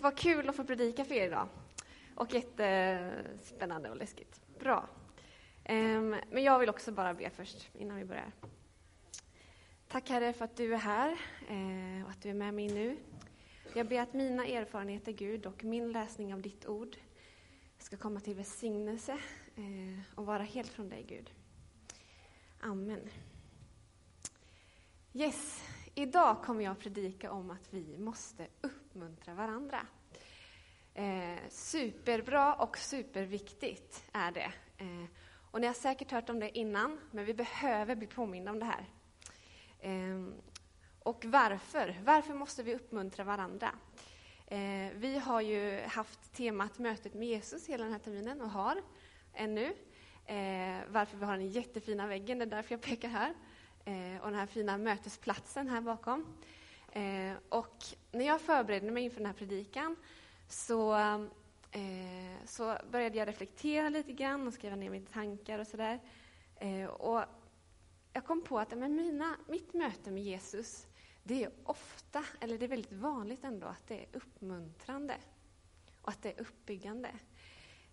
vad kul att få predika för er idag. Och jättespännande och läskigt. Bra. Ehm, men jag vill också bara be först, innan vi börjar. Tack Herre för att du är här eh, och att du är med mig nu. Jag ber att mina erfarenheter, Gud, och min läsning av ditt ord ska komma till välsignelse eh, och vara helt från dig, Gud. Amen. Yes, idag kommer jag att predika om att vi måste upp uppmuntra varandra. Eh, superbra och superviktigt är det. Eh, och ni har säkert hört om det innan, men vi behöver bli påminna om det här. Eh, och varför? Varför måste vi uppmuntra varandra? Eh, vi har ju haft temat Mötet med Jesus hela den här terminen och har ännu. Eh, varför vi har den jättefina väggen, det är därför jag pekar här. Eh, och den här fina mötesplatsen här bakom. Eh, och när jag förberedde mig inför den här predikan så, eh, så började jag reflektera lite grann och skriva ner mina tankar och sådär. Eh, och jag kom på att men mina, mitt möte med Jesus, det är ofta, eller det är väldigt vanligt ändå, att det är uppmuntrande och att det är uppbyggande.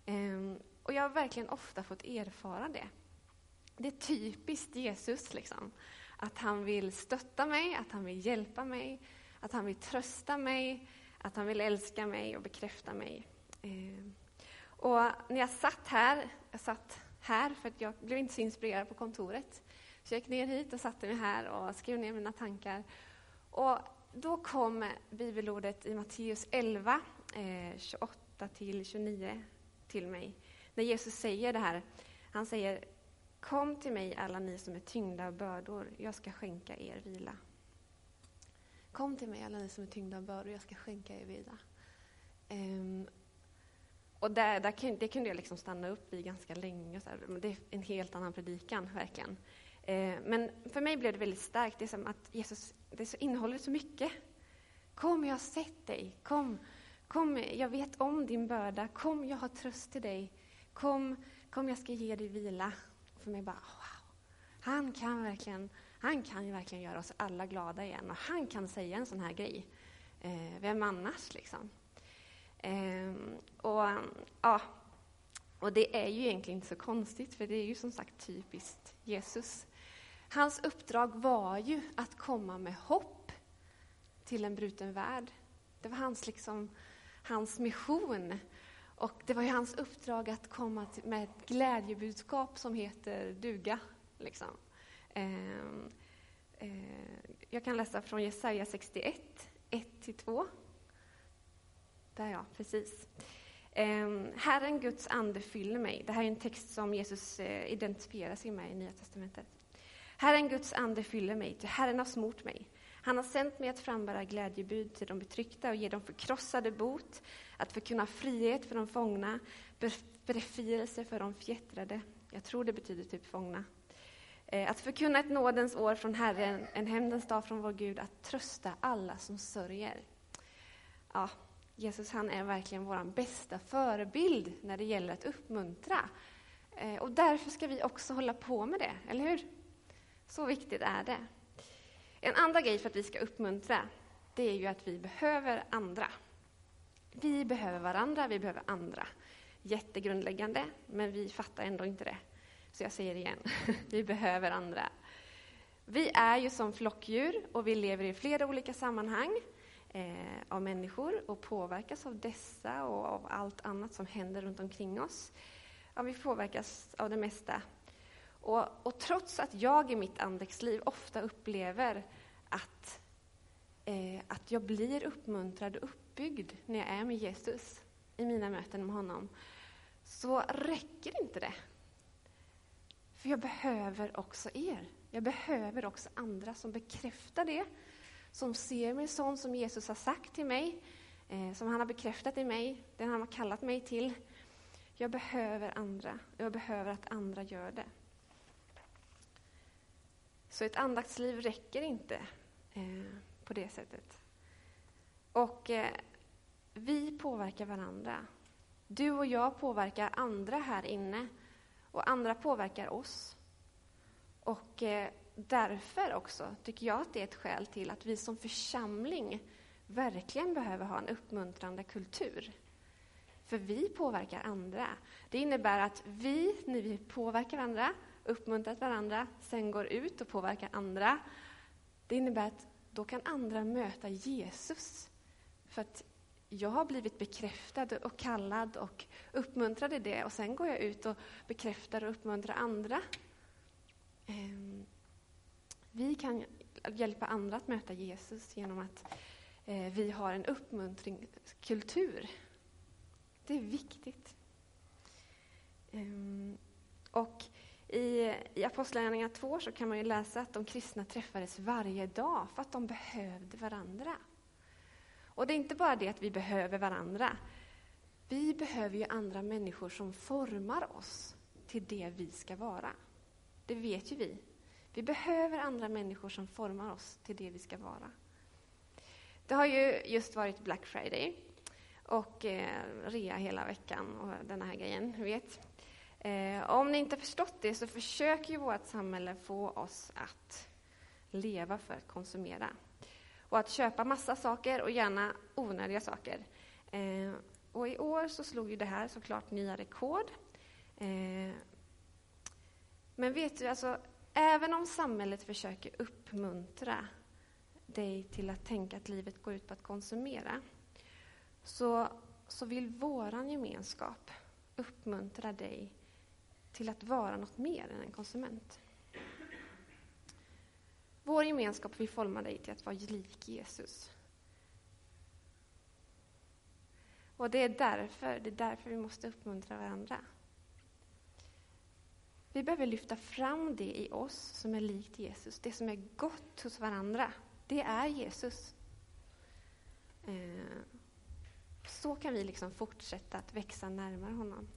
Ehm, och jag har verkligen ofta fått erfara det. Det är typiskt Jesus, liksom. Att han vill stötta mig, att han vill hjälpa mig, att han vill trösta mig, att han vill älska mig och bekräfta mig. Eh, och när jag satt här, jag satt här för att jag blev inte så inspirerad på kontoret, så jag gick ner hit och satte mig här och skrev ner mina tankar. Och då kom bibelordet i Matteus 11, 28 eh, till 29 till mig. När Jesus säger det här, han säger Kom till mig alla ni som är tyngda av bördor, jag ska skänka er vila. Kom till mig alla ni som är tyngda av bördor, jag ska skänka er vila. Um, och där, där, det kunde jag liksom stanna upp vid ganska länge. Så här, det är en helt annan predikan, verkligen. Uh, men för mig blev det väldigt starkt. Det är som att Jesus det så innehåller så mycket. Kom, jag har sett dig. Kom, kom, jag vet om din börda. Kom, jag har tröst till dig. Kom, kom, jag ska ge dig vila. För mig bara, wow. Han kan verkligen, han kan ju verkligen göra oss alla glada igen. Och han kan säga en sån här grej. Eh, vem annars, liksom? Eh, och, ja, och det är ju egentligen inte så konstigt, för det är ju som sagt typiskt Jesus. Hans uppdrag var ju att komma med hopp till en bruten värld. Det var hans, liksom, hans mission. Och det var ju hans uppdrag att komma med ett glädjebudskap som heter duga. Liksom. Eh, eh, jag kan läsa från Jesaja 61, 1-2. Där ja, precis. Eh, Herren Guds ande fyller mig. Det här är en text som Jesus eh, identifierar sig med i Nya Testamentet. Herren Guds ande fyller mig, ty Herren har smort mig. Han har sänt mig att frambära glädjebud till de betryckta och ge dem förkrossade bot, att förkunna frihet för de fångna, befrielse för de fjättrade. Jag tror det betyder typ fångna. Eh, att förkunna ett nådens år från Herren, en hämndens dag från vår Gud, att trösta alla som sörjer. Ja, Jesus han är verkligen vår bästa förebild när det gäller att uppmuntra. Eh, och därför ska vi också hålla på med det, eller hur? Så viktigt är det. En andra grej för att vi ska uppmuntra, det är ju att vi behöver andra. Vi behöver varandra, vi behöver andra. Jättegrundläggande, men vi fattar ändå inte det. Så jag säger det igen, vi behöver andra. Vi är ju som flockdjur och vi lever i flera olika sammanhang eh, av människor och påverkas av dessa och av allt annat som händer runt omkring oss. Ja, vi påverkas av det mesta och, och, trots att jag i mitt andexliv ofta upplever att, eh, att jag blir uppmuntrad och uppbyggd när jag är med Jesus i mina möten med honom, så räcker inte det. För jag behöver också er. Jag behöver också andra som bekräftar det, som ser mig sån som Jesus har sagt till mig, eh, som han har bekräftat i mig, den han har kallat mig till. Jag behöver andra, jag behöver att andra gör det. Så ett andaktsliv räcker inte eh, på det sättet. Och eh, vi påverkar varandra. Du och jag påverkar andra här inne och andra påverkar oss. Och eh, därför också tycker jag att det är ett skäl till att vi som församling verkligen behöver ha en uppmuntrande kultur. För vi påverkar andra. Det innebär att vi, när vi påverkar andra, uppmuntrat varandra, sen går ut och påverkar andra. Det innebär att då kan andra möta Jesus. För att jag har blivit bekräftad och kallad och uppmuntrad i det och sen går jag ut och bekräftar och uppmuntrar andra. Ehm, vi kan hjälpa andra att möta Jesus genom att eh, vi har en uppmuntringskultur. Det är viktigt. Ehm, och i, i Apostlagärningarna 2 så kan man ju läsa att de kristna träffades varje dag för att de behövde varandra. Och det är inte bara det att vi behöver varandra. Vi behöver ju andra människor som formar oss till det vi ska vara. Det vet ju vi. Vi behöver andra människor som formar oss till det vi ska vara. Det har ju just varit Black Friday och eh, rea hela veckan och den här grejen, vet. Eh, om ni inte förstått det så försöker ju vårt samhälle få oss att leva för att konsumera och att köpa massa saker och gärna onödiga saker. Eh, och i år så slog ju det här såklart nya rekord. Eh, men vet du, alltså, även om samhället försöker uppmuntra dig till att tänka att livet går ut på att konsumera, så, så vill våran gemenskap uppmuntra dig till att vara något mer än en konsument. Vår gemenskap vill forma dig till att vara lik Jesus. Och det är därför, det är därför vi måste uppmuntra varandra. Vi behöver lyfta fram det i oss som är likt Jesus, det som är gott hos varandra. Det är Jesus. Eh, så kan vi liksom fortsätta att växa närmare honom.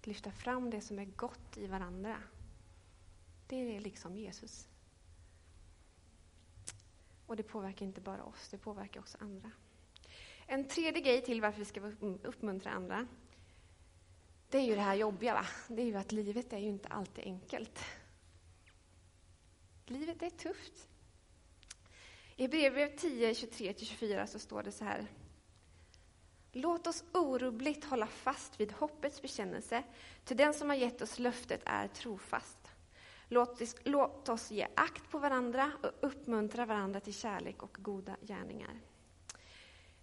Att Lyfta fram det som är gott i varandra. Det är liksom Jesus. Och det påverkar inte bara oss, det påverkar också andra. En tredje grej till varför vi ska mm, uppmuntra andra, det är ju det här jobbiga. Va? Det är ju att livet är ju inte alltid enkelt. Livet är tufft. I Hebreerbrevet 10, 23-24 så står det så här. Låt oss orubbligt hålla fast vid hoppets bekännelse, till den som har gett oss löftet är trofast. Låt oss, låt oss ge akt på varandra och uppmuntra varandra till kärlek och goda gärningar.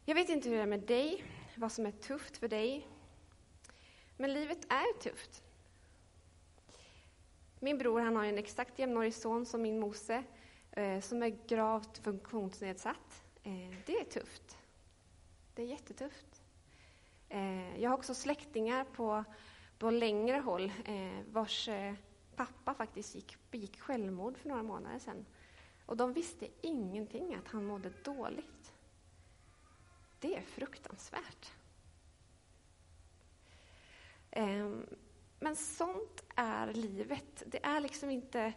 Jag vet inte hur det är med dig, vad som är tufft för dig. Men livet är tufft. Min bror han har en exakt jämnårig son som min Mose, eh, som är gravt funktionsnedsatt. Eh, det är tufft. Det är jättetufft. Eh, jag har också släktingar på, på längre håll eh, vars eh, pappa faktiskt gick, begick självmord för några månader sedan. Och de visste ingenting att han mådde dåligt. Det är fruktansvärt. Ehm, men sånt är livet. Det är liksom inte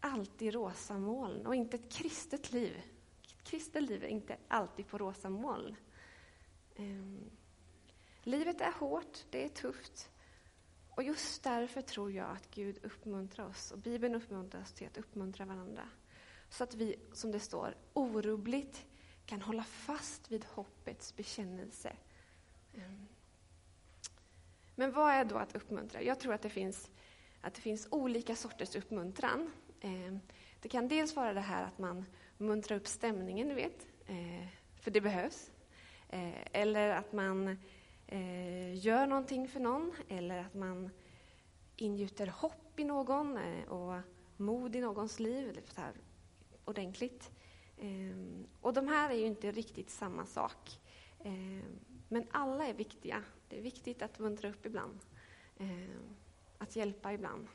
alltid rosa moln och inte ett kristet liv. Ett kristet liv är inte alltid på rosa moln. Ehm, Livet är hårt, det är tufft. Och just därför tror jag att Gud uppmuntrar oss, och Bibeln uppmuntrar oss till att uppmuntra varandra. Så att vi, som det står, orubbligt kan hålla fast vid hoppets bekännelse. Mm. Men vad är då att uppmuntra? Jag tror att det finns, att det finns olika sorters uppmuntran. Eh, det kan dels vara det här att man muntrar upp stämningen, du vet, eh, för det behövs. Eh, eller att man eh, gör någonting för någon eller att man ingjuter hopp i någon eh, och mod i någons liv så här, ordentligt. Eh, och de här är ju inte riktigt samma sak. Eh, men alla är viktiga. Det är viktigt att muntra upp ibland. Eh, att hjälpa ibland.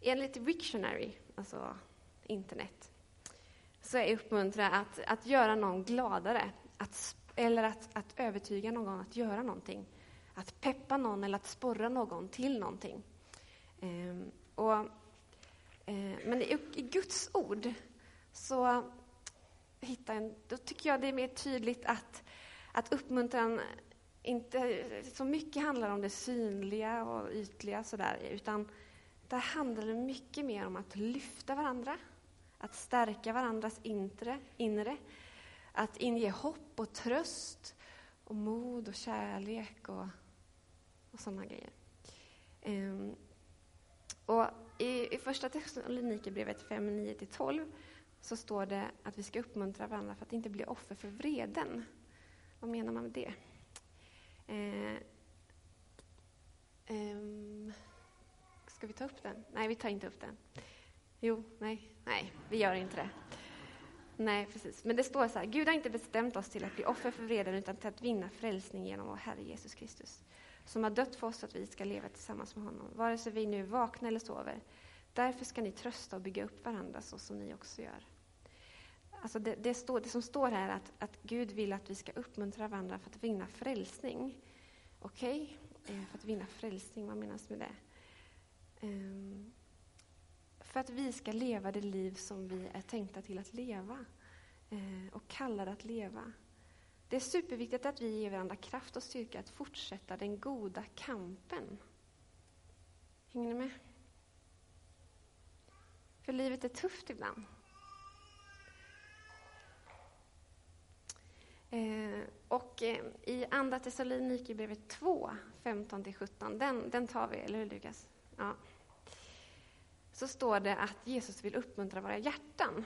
Enligt Wiktionary, alltså internet, så är uppmuntra att, att göra någon gladare, att eller att, att övertyga någon att göra någonting. Att peppa någon eller att sporra någon till någonting. Eh, och, eh, men i, i, Guds ord så hittar en, då tycker jag det är mer tydligt att, att uppmuntran inte så mycket handlar om det synliga och ytliga sådär, utan där handlar det mycket mer om att lyfta varandra, att stärka varandras inre, inre att inge hopp och tröst och mod och kärlek och, och sådana grejer. Um, och i, i första Thessalonikerbrevet 5, 9-12 så står det att vi ska uppmuntra varandra för att inte bli offer för vreden. Vad menar man med det? Um, ska vi ta upp den? Nej, vi tar inte upp den. Jo, nej, nej, vi gör inte det. Nej, precis. Men det står så här, Gud har inte bestämt oss till att bli offer för vreden utan till att vinna frälsning genom vår Herre Jesus Kristus, som har dött för oss så att vi ska leva tillsammans med honom, vare sig vi nu vaknar eller sover. Därför ska ni trösta och bygga upp varandra så som ni också gör. Alltså det, det, står, det som står här är att, att Gud vill att vi ska uppmuntra varandra för att vinna frälsning. Okej? Okay? För att vinna frälsning, vad menas med det? Um, för att vi ska leva det liv som vi är tänkta till att leva eh, och kallade att leva. Det är superviktigt att vi ger varandra kraft och styrka att fortsätta den goda kampen. Hänger ni med? För livet är tufft ibland. Eh, och eh, i Andra Thessalonikerbrevet 2, 15-17, den, den tar vi, eller hur Lukas? Ja så står det att Jesus vill uppmuntra våra hjärtan.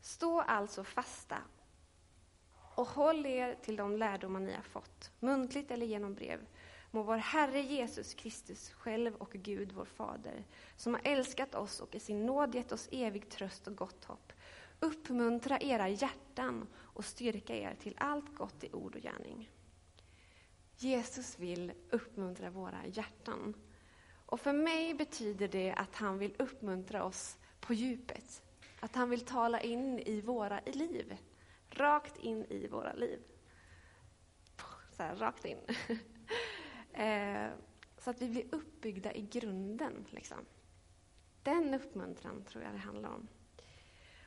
Stå alltså fasta och håll er till de lärdomar ni har fått, muntligt eller genom brev. Må vår Herre Jesus Kristus själv och Gud, vår Fader, som har älskat oss och i sin nåd gett oss evig tröst och gott hopp, uppmuntra era hjärtan och styrka er till allt gott i ord och gärning. Jesus vill uppmuntra våra hjärtan. Och för mig betyder det att han vill uppmuntra oss på djupet. Att han vill tala in i våra liv. Rakt in i våra liv. Så här, rakt in. Eh, så att vi blir uppbyggda i grunden. Liksom. Den uppmuntran tror jag det handlar om.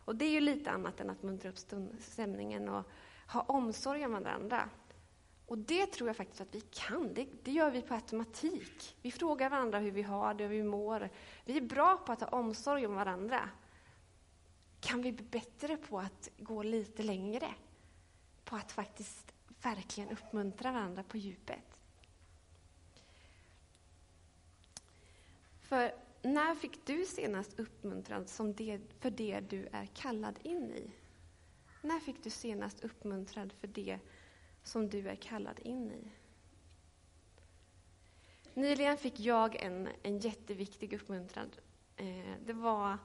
Och det är ju lite annat än att muntra upp stämningen och ha omsorg om varandra. Och det tror jag faktiskt att vi kan. Det, det, gör vi på automatik. Vi frågar varandra hur vi har det och hur vi mår. Vi är bra på att ha omsorg om varandra. Kan vi bli bättre på att gå lite längre? På att faktiskt verkligen uppmuntra varandra på djupet. För när fick du senast uppmuntran som det, för det du är kallad in i? När fick du senast uppmuntrad för det som du är kallad in i. Nyligen fick jag en, en jätteviktig uppmuntran. Eh, det var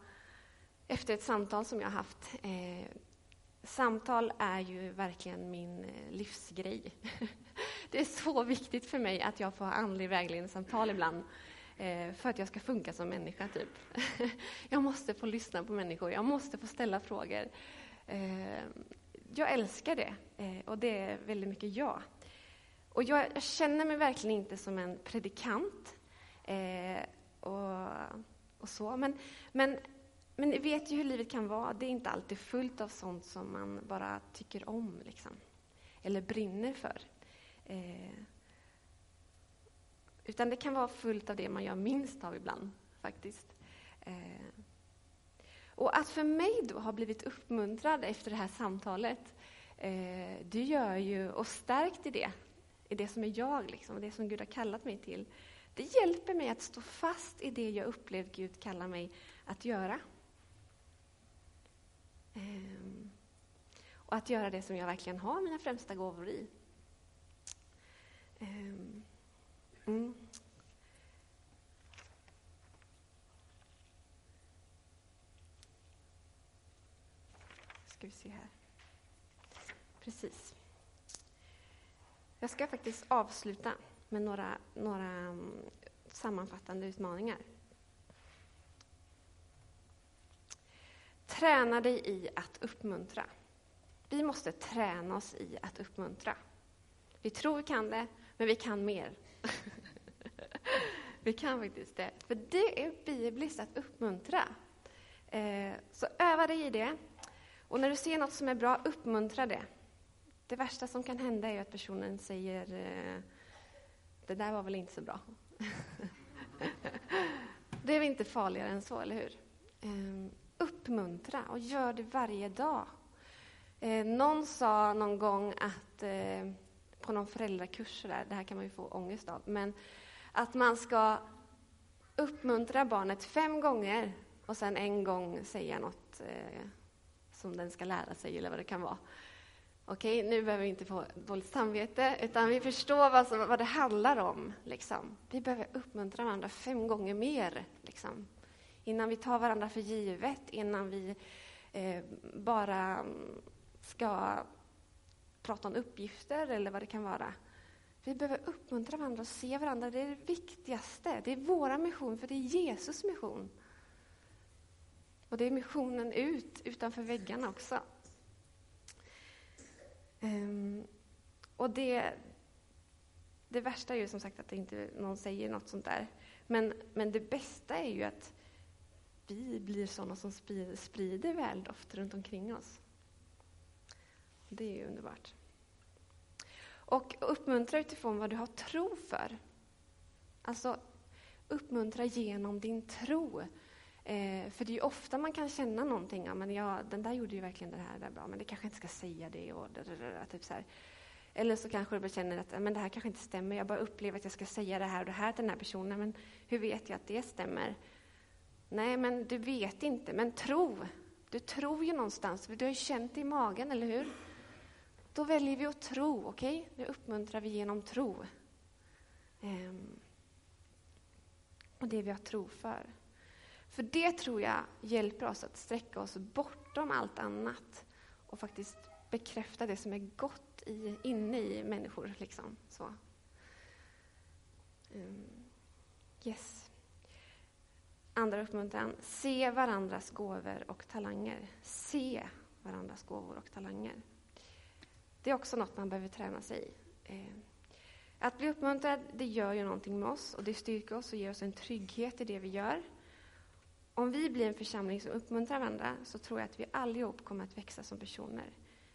efter ett samtal som jag haft. Eh, samtal är ju verkligen min eh, livsgrej. det är så viktigt för mig att jag får ha andlig vägledningssamtal ibland eh, för att jag ska funka som människa. Typ. jag måste få lyssna på människor, jag måste få ställa frågor. Eh, jag älskar det eh, och det är väldigt mycket jag. Och jag, jag känner mig verkligen inte som en predikant eh, och, och, så, men, men, men ni vet ju hur livet kan vara. Det är inte alltid fullt av sånt som man bara tycker om, liksom. eller brinner för. Eh, utan det kan vara fullt av det man gör minst av ibland, faktiskt. Eh, och att för mig då ha blivit uppmuntrad efter det här samtalet, eh, det gör ju, och stärkt i det, i det som är jag, liksom, det som Gud har kallat mig till, det hjälper mig att stå fast i det jag upplevt Gud kallar mig att göra. Ehm, och att göra det som jag verkligen har mina främsta gåvor i. Ehm, mm. Ska vi se här. Precis. Jag ska faktiskt avsluta med några, några mm, sammanfattande utmaningar. Träna dig i att uppmuntra. Vi måste träna oss i att uppmuntra. Vi tror vi kan det, men vi kan mer. vi kan faktiskt det. För det är bibliskt att uppmuntra. Eh, så öva dig i det. Och när du ser något som är bra, uppmuntra det. Det värsta som kan hända är ju att personen säger eh, det där var väl inte så bra. Det är väl inte farligare än så, eller hur? Ehm, uppmuntra och gör det varje dag. Eh, någon sa någon gång att eh, på någon föräldrakurs, där, det här kan man ju få ångest av, men att man ska uppmuntra barnet fem gånger och sen en gång säga något som den ska lära sig eller vad det kan vara. Okej, nu behöver vi inte få dåligt samvete, utan vi förstår vad, som, vad det handlar om. Liksom. Vi behöver uppmuntra varandra fem gånger mer. Liksom. Innan vi tar varandra för givet, innan vi eh, bara ska prata om uppgifter eller vad det kan vara. Vi behöver uppmuntra varandra och se varandra. Det är det viktigaste. Det är vår mission, för det är Jesus mission. Och det är missionen ut, utanför väggarna också. Um, och det, det värsta är ju som sagt att inte någon säger något sånt där. Men, men det bästa är ju att vi blir sådana som sprider, sprider väldoft runt omkring oss. Det är ju underbart. Och uppmuntra utifrån vad du har tro för. Alltså, uppmuntra genom din tro. Eh, för det är ju ofta man kan känna någonting, ja, men ja, den där gjorde ju verkligen det här, det bra, men det kanske inte ska säga det och det, typ så här. Eller så kanske du känner att men det här kanske inte stämmer, jag bara upplever att jag ska säga det här och det här till den här personen, men hur vet jag att det stämmer? Nej, men du vet inte, men tro. Du tror ju någonstans, för du har ju känt det i magen, eller hur? Då väljer vi att tro, okej? Okay? Nu uppmuntrar vi genom tro. Eh, och det vi har tro för. För det tror jag hjälper oss att sträcka oss bortom allt annat och faktiskt bekräfta det som är gott i, inne i människor. Liksom. Så. Ehm, yes. Andra uppmuntran. Se varandras gåvor och talanger. Se varandras gåvor och talanger. Det är också något man behöver träna sig i. Ehm, att bli uppmuntrad, det gör ju någonting med oss och det styrker oss och ger oss en trygghet i det vi gör. Om vi blir en församling som uppmuntrar varandra så tror jag att vi allihop kommer att växa som personer.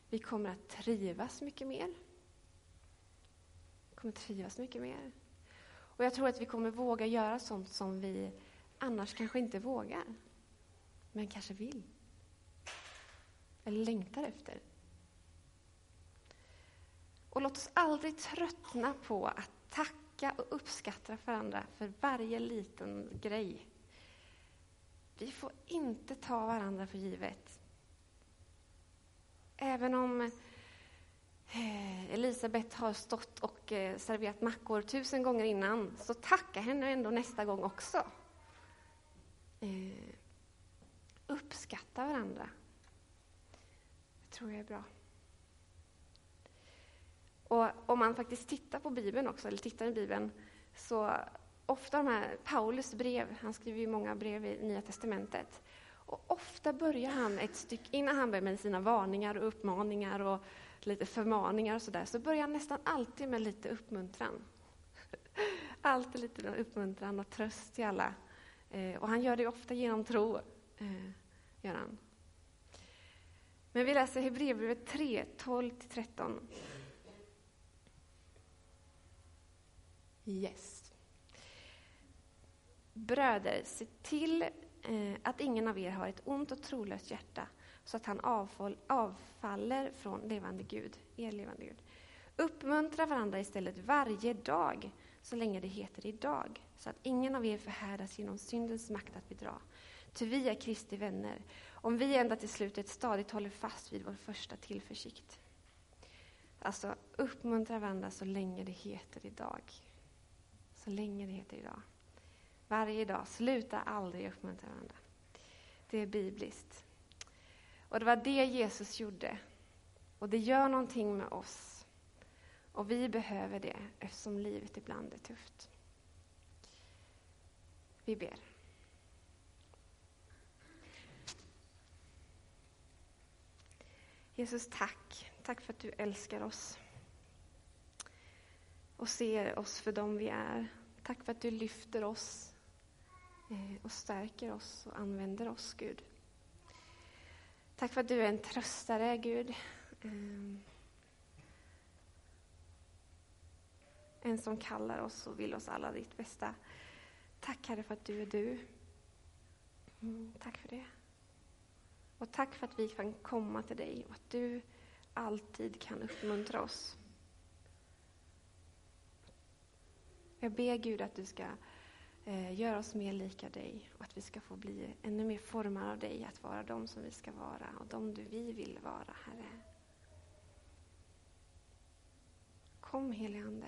Vi kommer att trivas mycket mer. Vi kommer att trivas mycket mer. Och jag tror att vi kommer våga göra sånt som vi annars kanske inte vågar, men kanske vill. Eller längtar efter. Och låt oss aldrig tröttna på att tacka och uppskatta varandra för varje liten grej. Vi får inte ta varandra för givet. Även om eh, Elisabet har stått och eh, serverat mackor tusen gånger innan, så tacka henne ändå nästa gång också. Eh, uppskatta varandra. Det tror jag är bra. Och om man faktiskt tittar på Bibeln också, eller tittar i Bibeln, så ofta de här, Paulus brev, han skriver ju många brev i Nya Testamentet, och ofta börjar han ett stycke, innan han börjar med sina varningar och uppmaningar och lite förmaningar och sådär, så börjar han nästan alltid med lite uppmuntran. alltid lite uppmuntran och tröst till alla. Eh, och han gör det ofta genom tro, eh, gör han. Men vi läser Hebreerbrevet 3, 12-13. Yes. Bröder, se till eh, att ingen av er har ett ont och trolöst hjärta så att han avfall, avfaller från levande Gud, er levande Gud. Uppmuntra varandra istället varje dag, så länge det heter idag, så att ingen av er förhärdas genom syndens makt att bedra. Ty vi är Kristi vänner, om vi ända till slutet stadigt håller fast vid vår första tillförsikt. Alltså, uppmuntra varandra så länge det heter idag så länge det heter idag. Varje dag. Sluta aldrig uppmuntra varandra. Det är bibliskt. Och det var det Jesus gjorde. Och det gör någonting med oss. Och vi behöver det eftersom livet ibland är tufft. Vi ber. Jesus, tack. Tack för att du älskar oss och ser oss för dem vi är. Tack för att du lyfter oss Eh, och stärker oss och använder oss, Gud. Tack för att du är en tröstare, Gud. Ehm, en som kallar oss och vill oss alla ditt bästa. Tack, Herre, för att du är du. Mm, tack för det. Och tack för att vi kan komma till dig och att du alltid kan uppmuntra oss. Jag ber Gud att du ska Eh, gör oss mer lika dig och att vi ska få bli ännu mer formade av dig, att vara de som vi ska vara och de du vi vill vara, Herre. Kom helige Ande.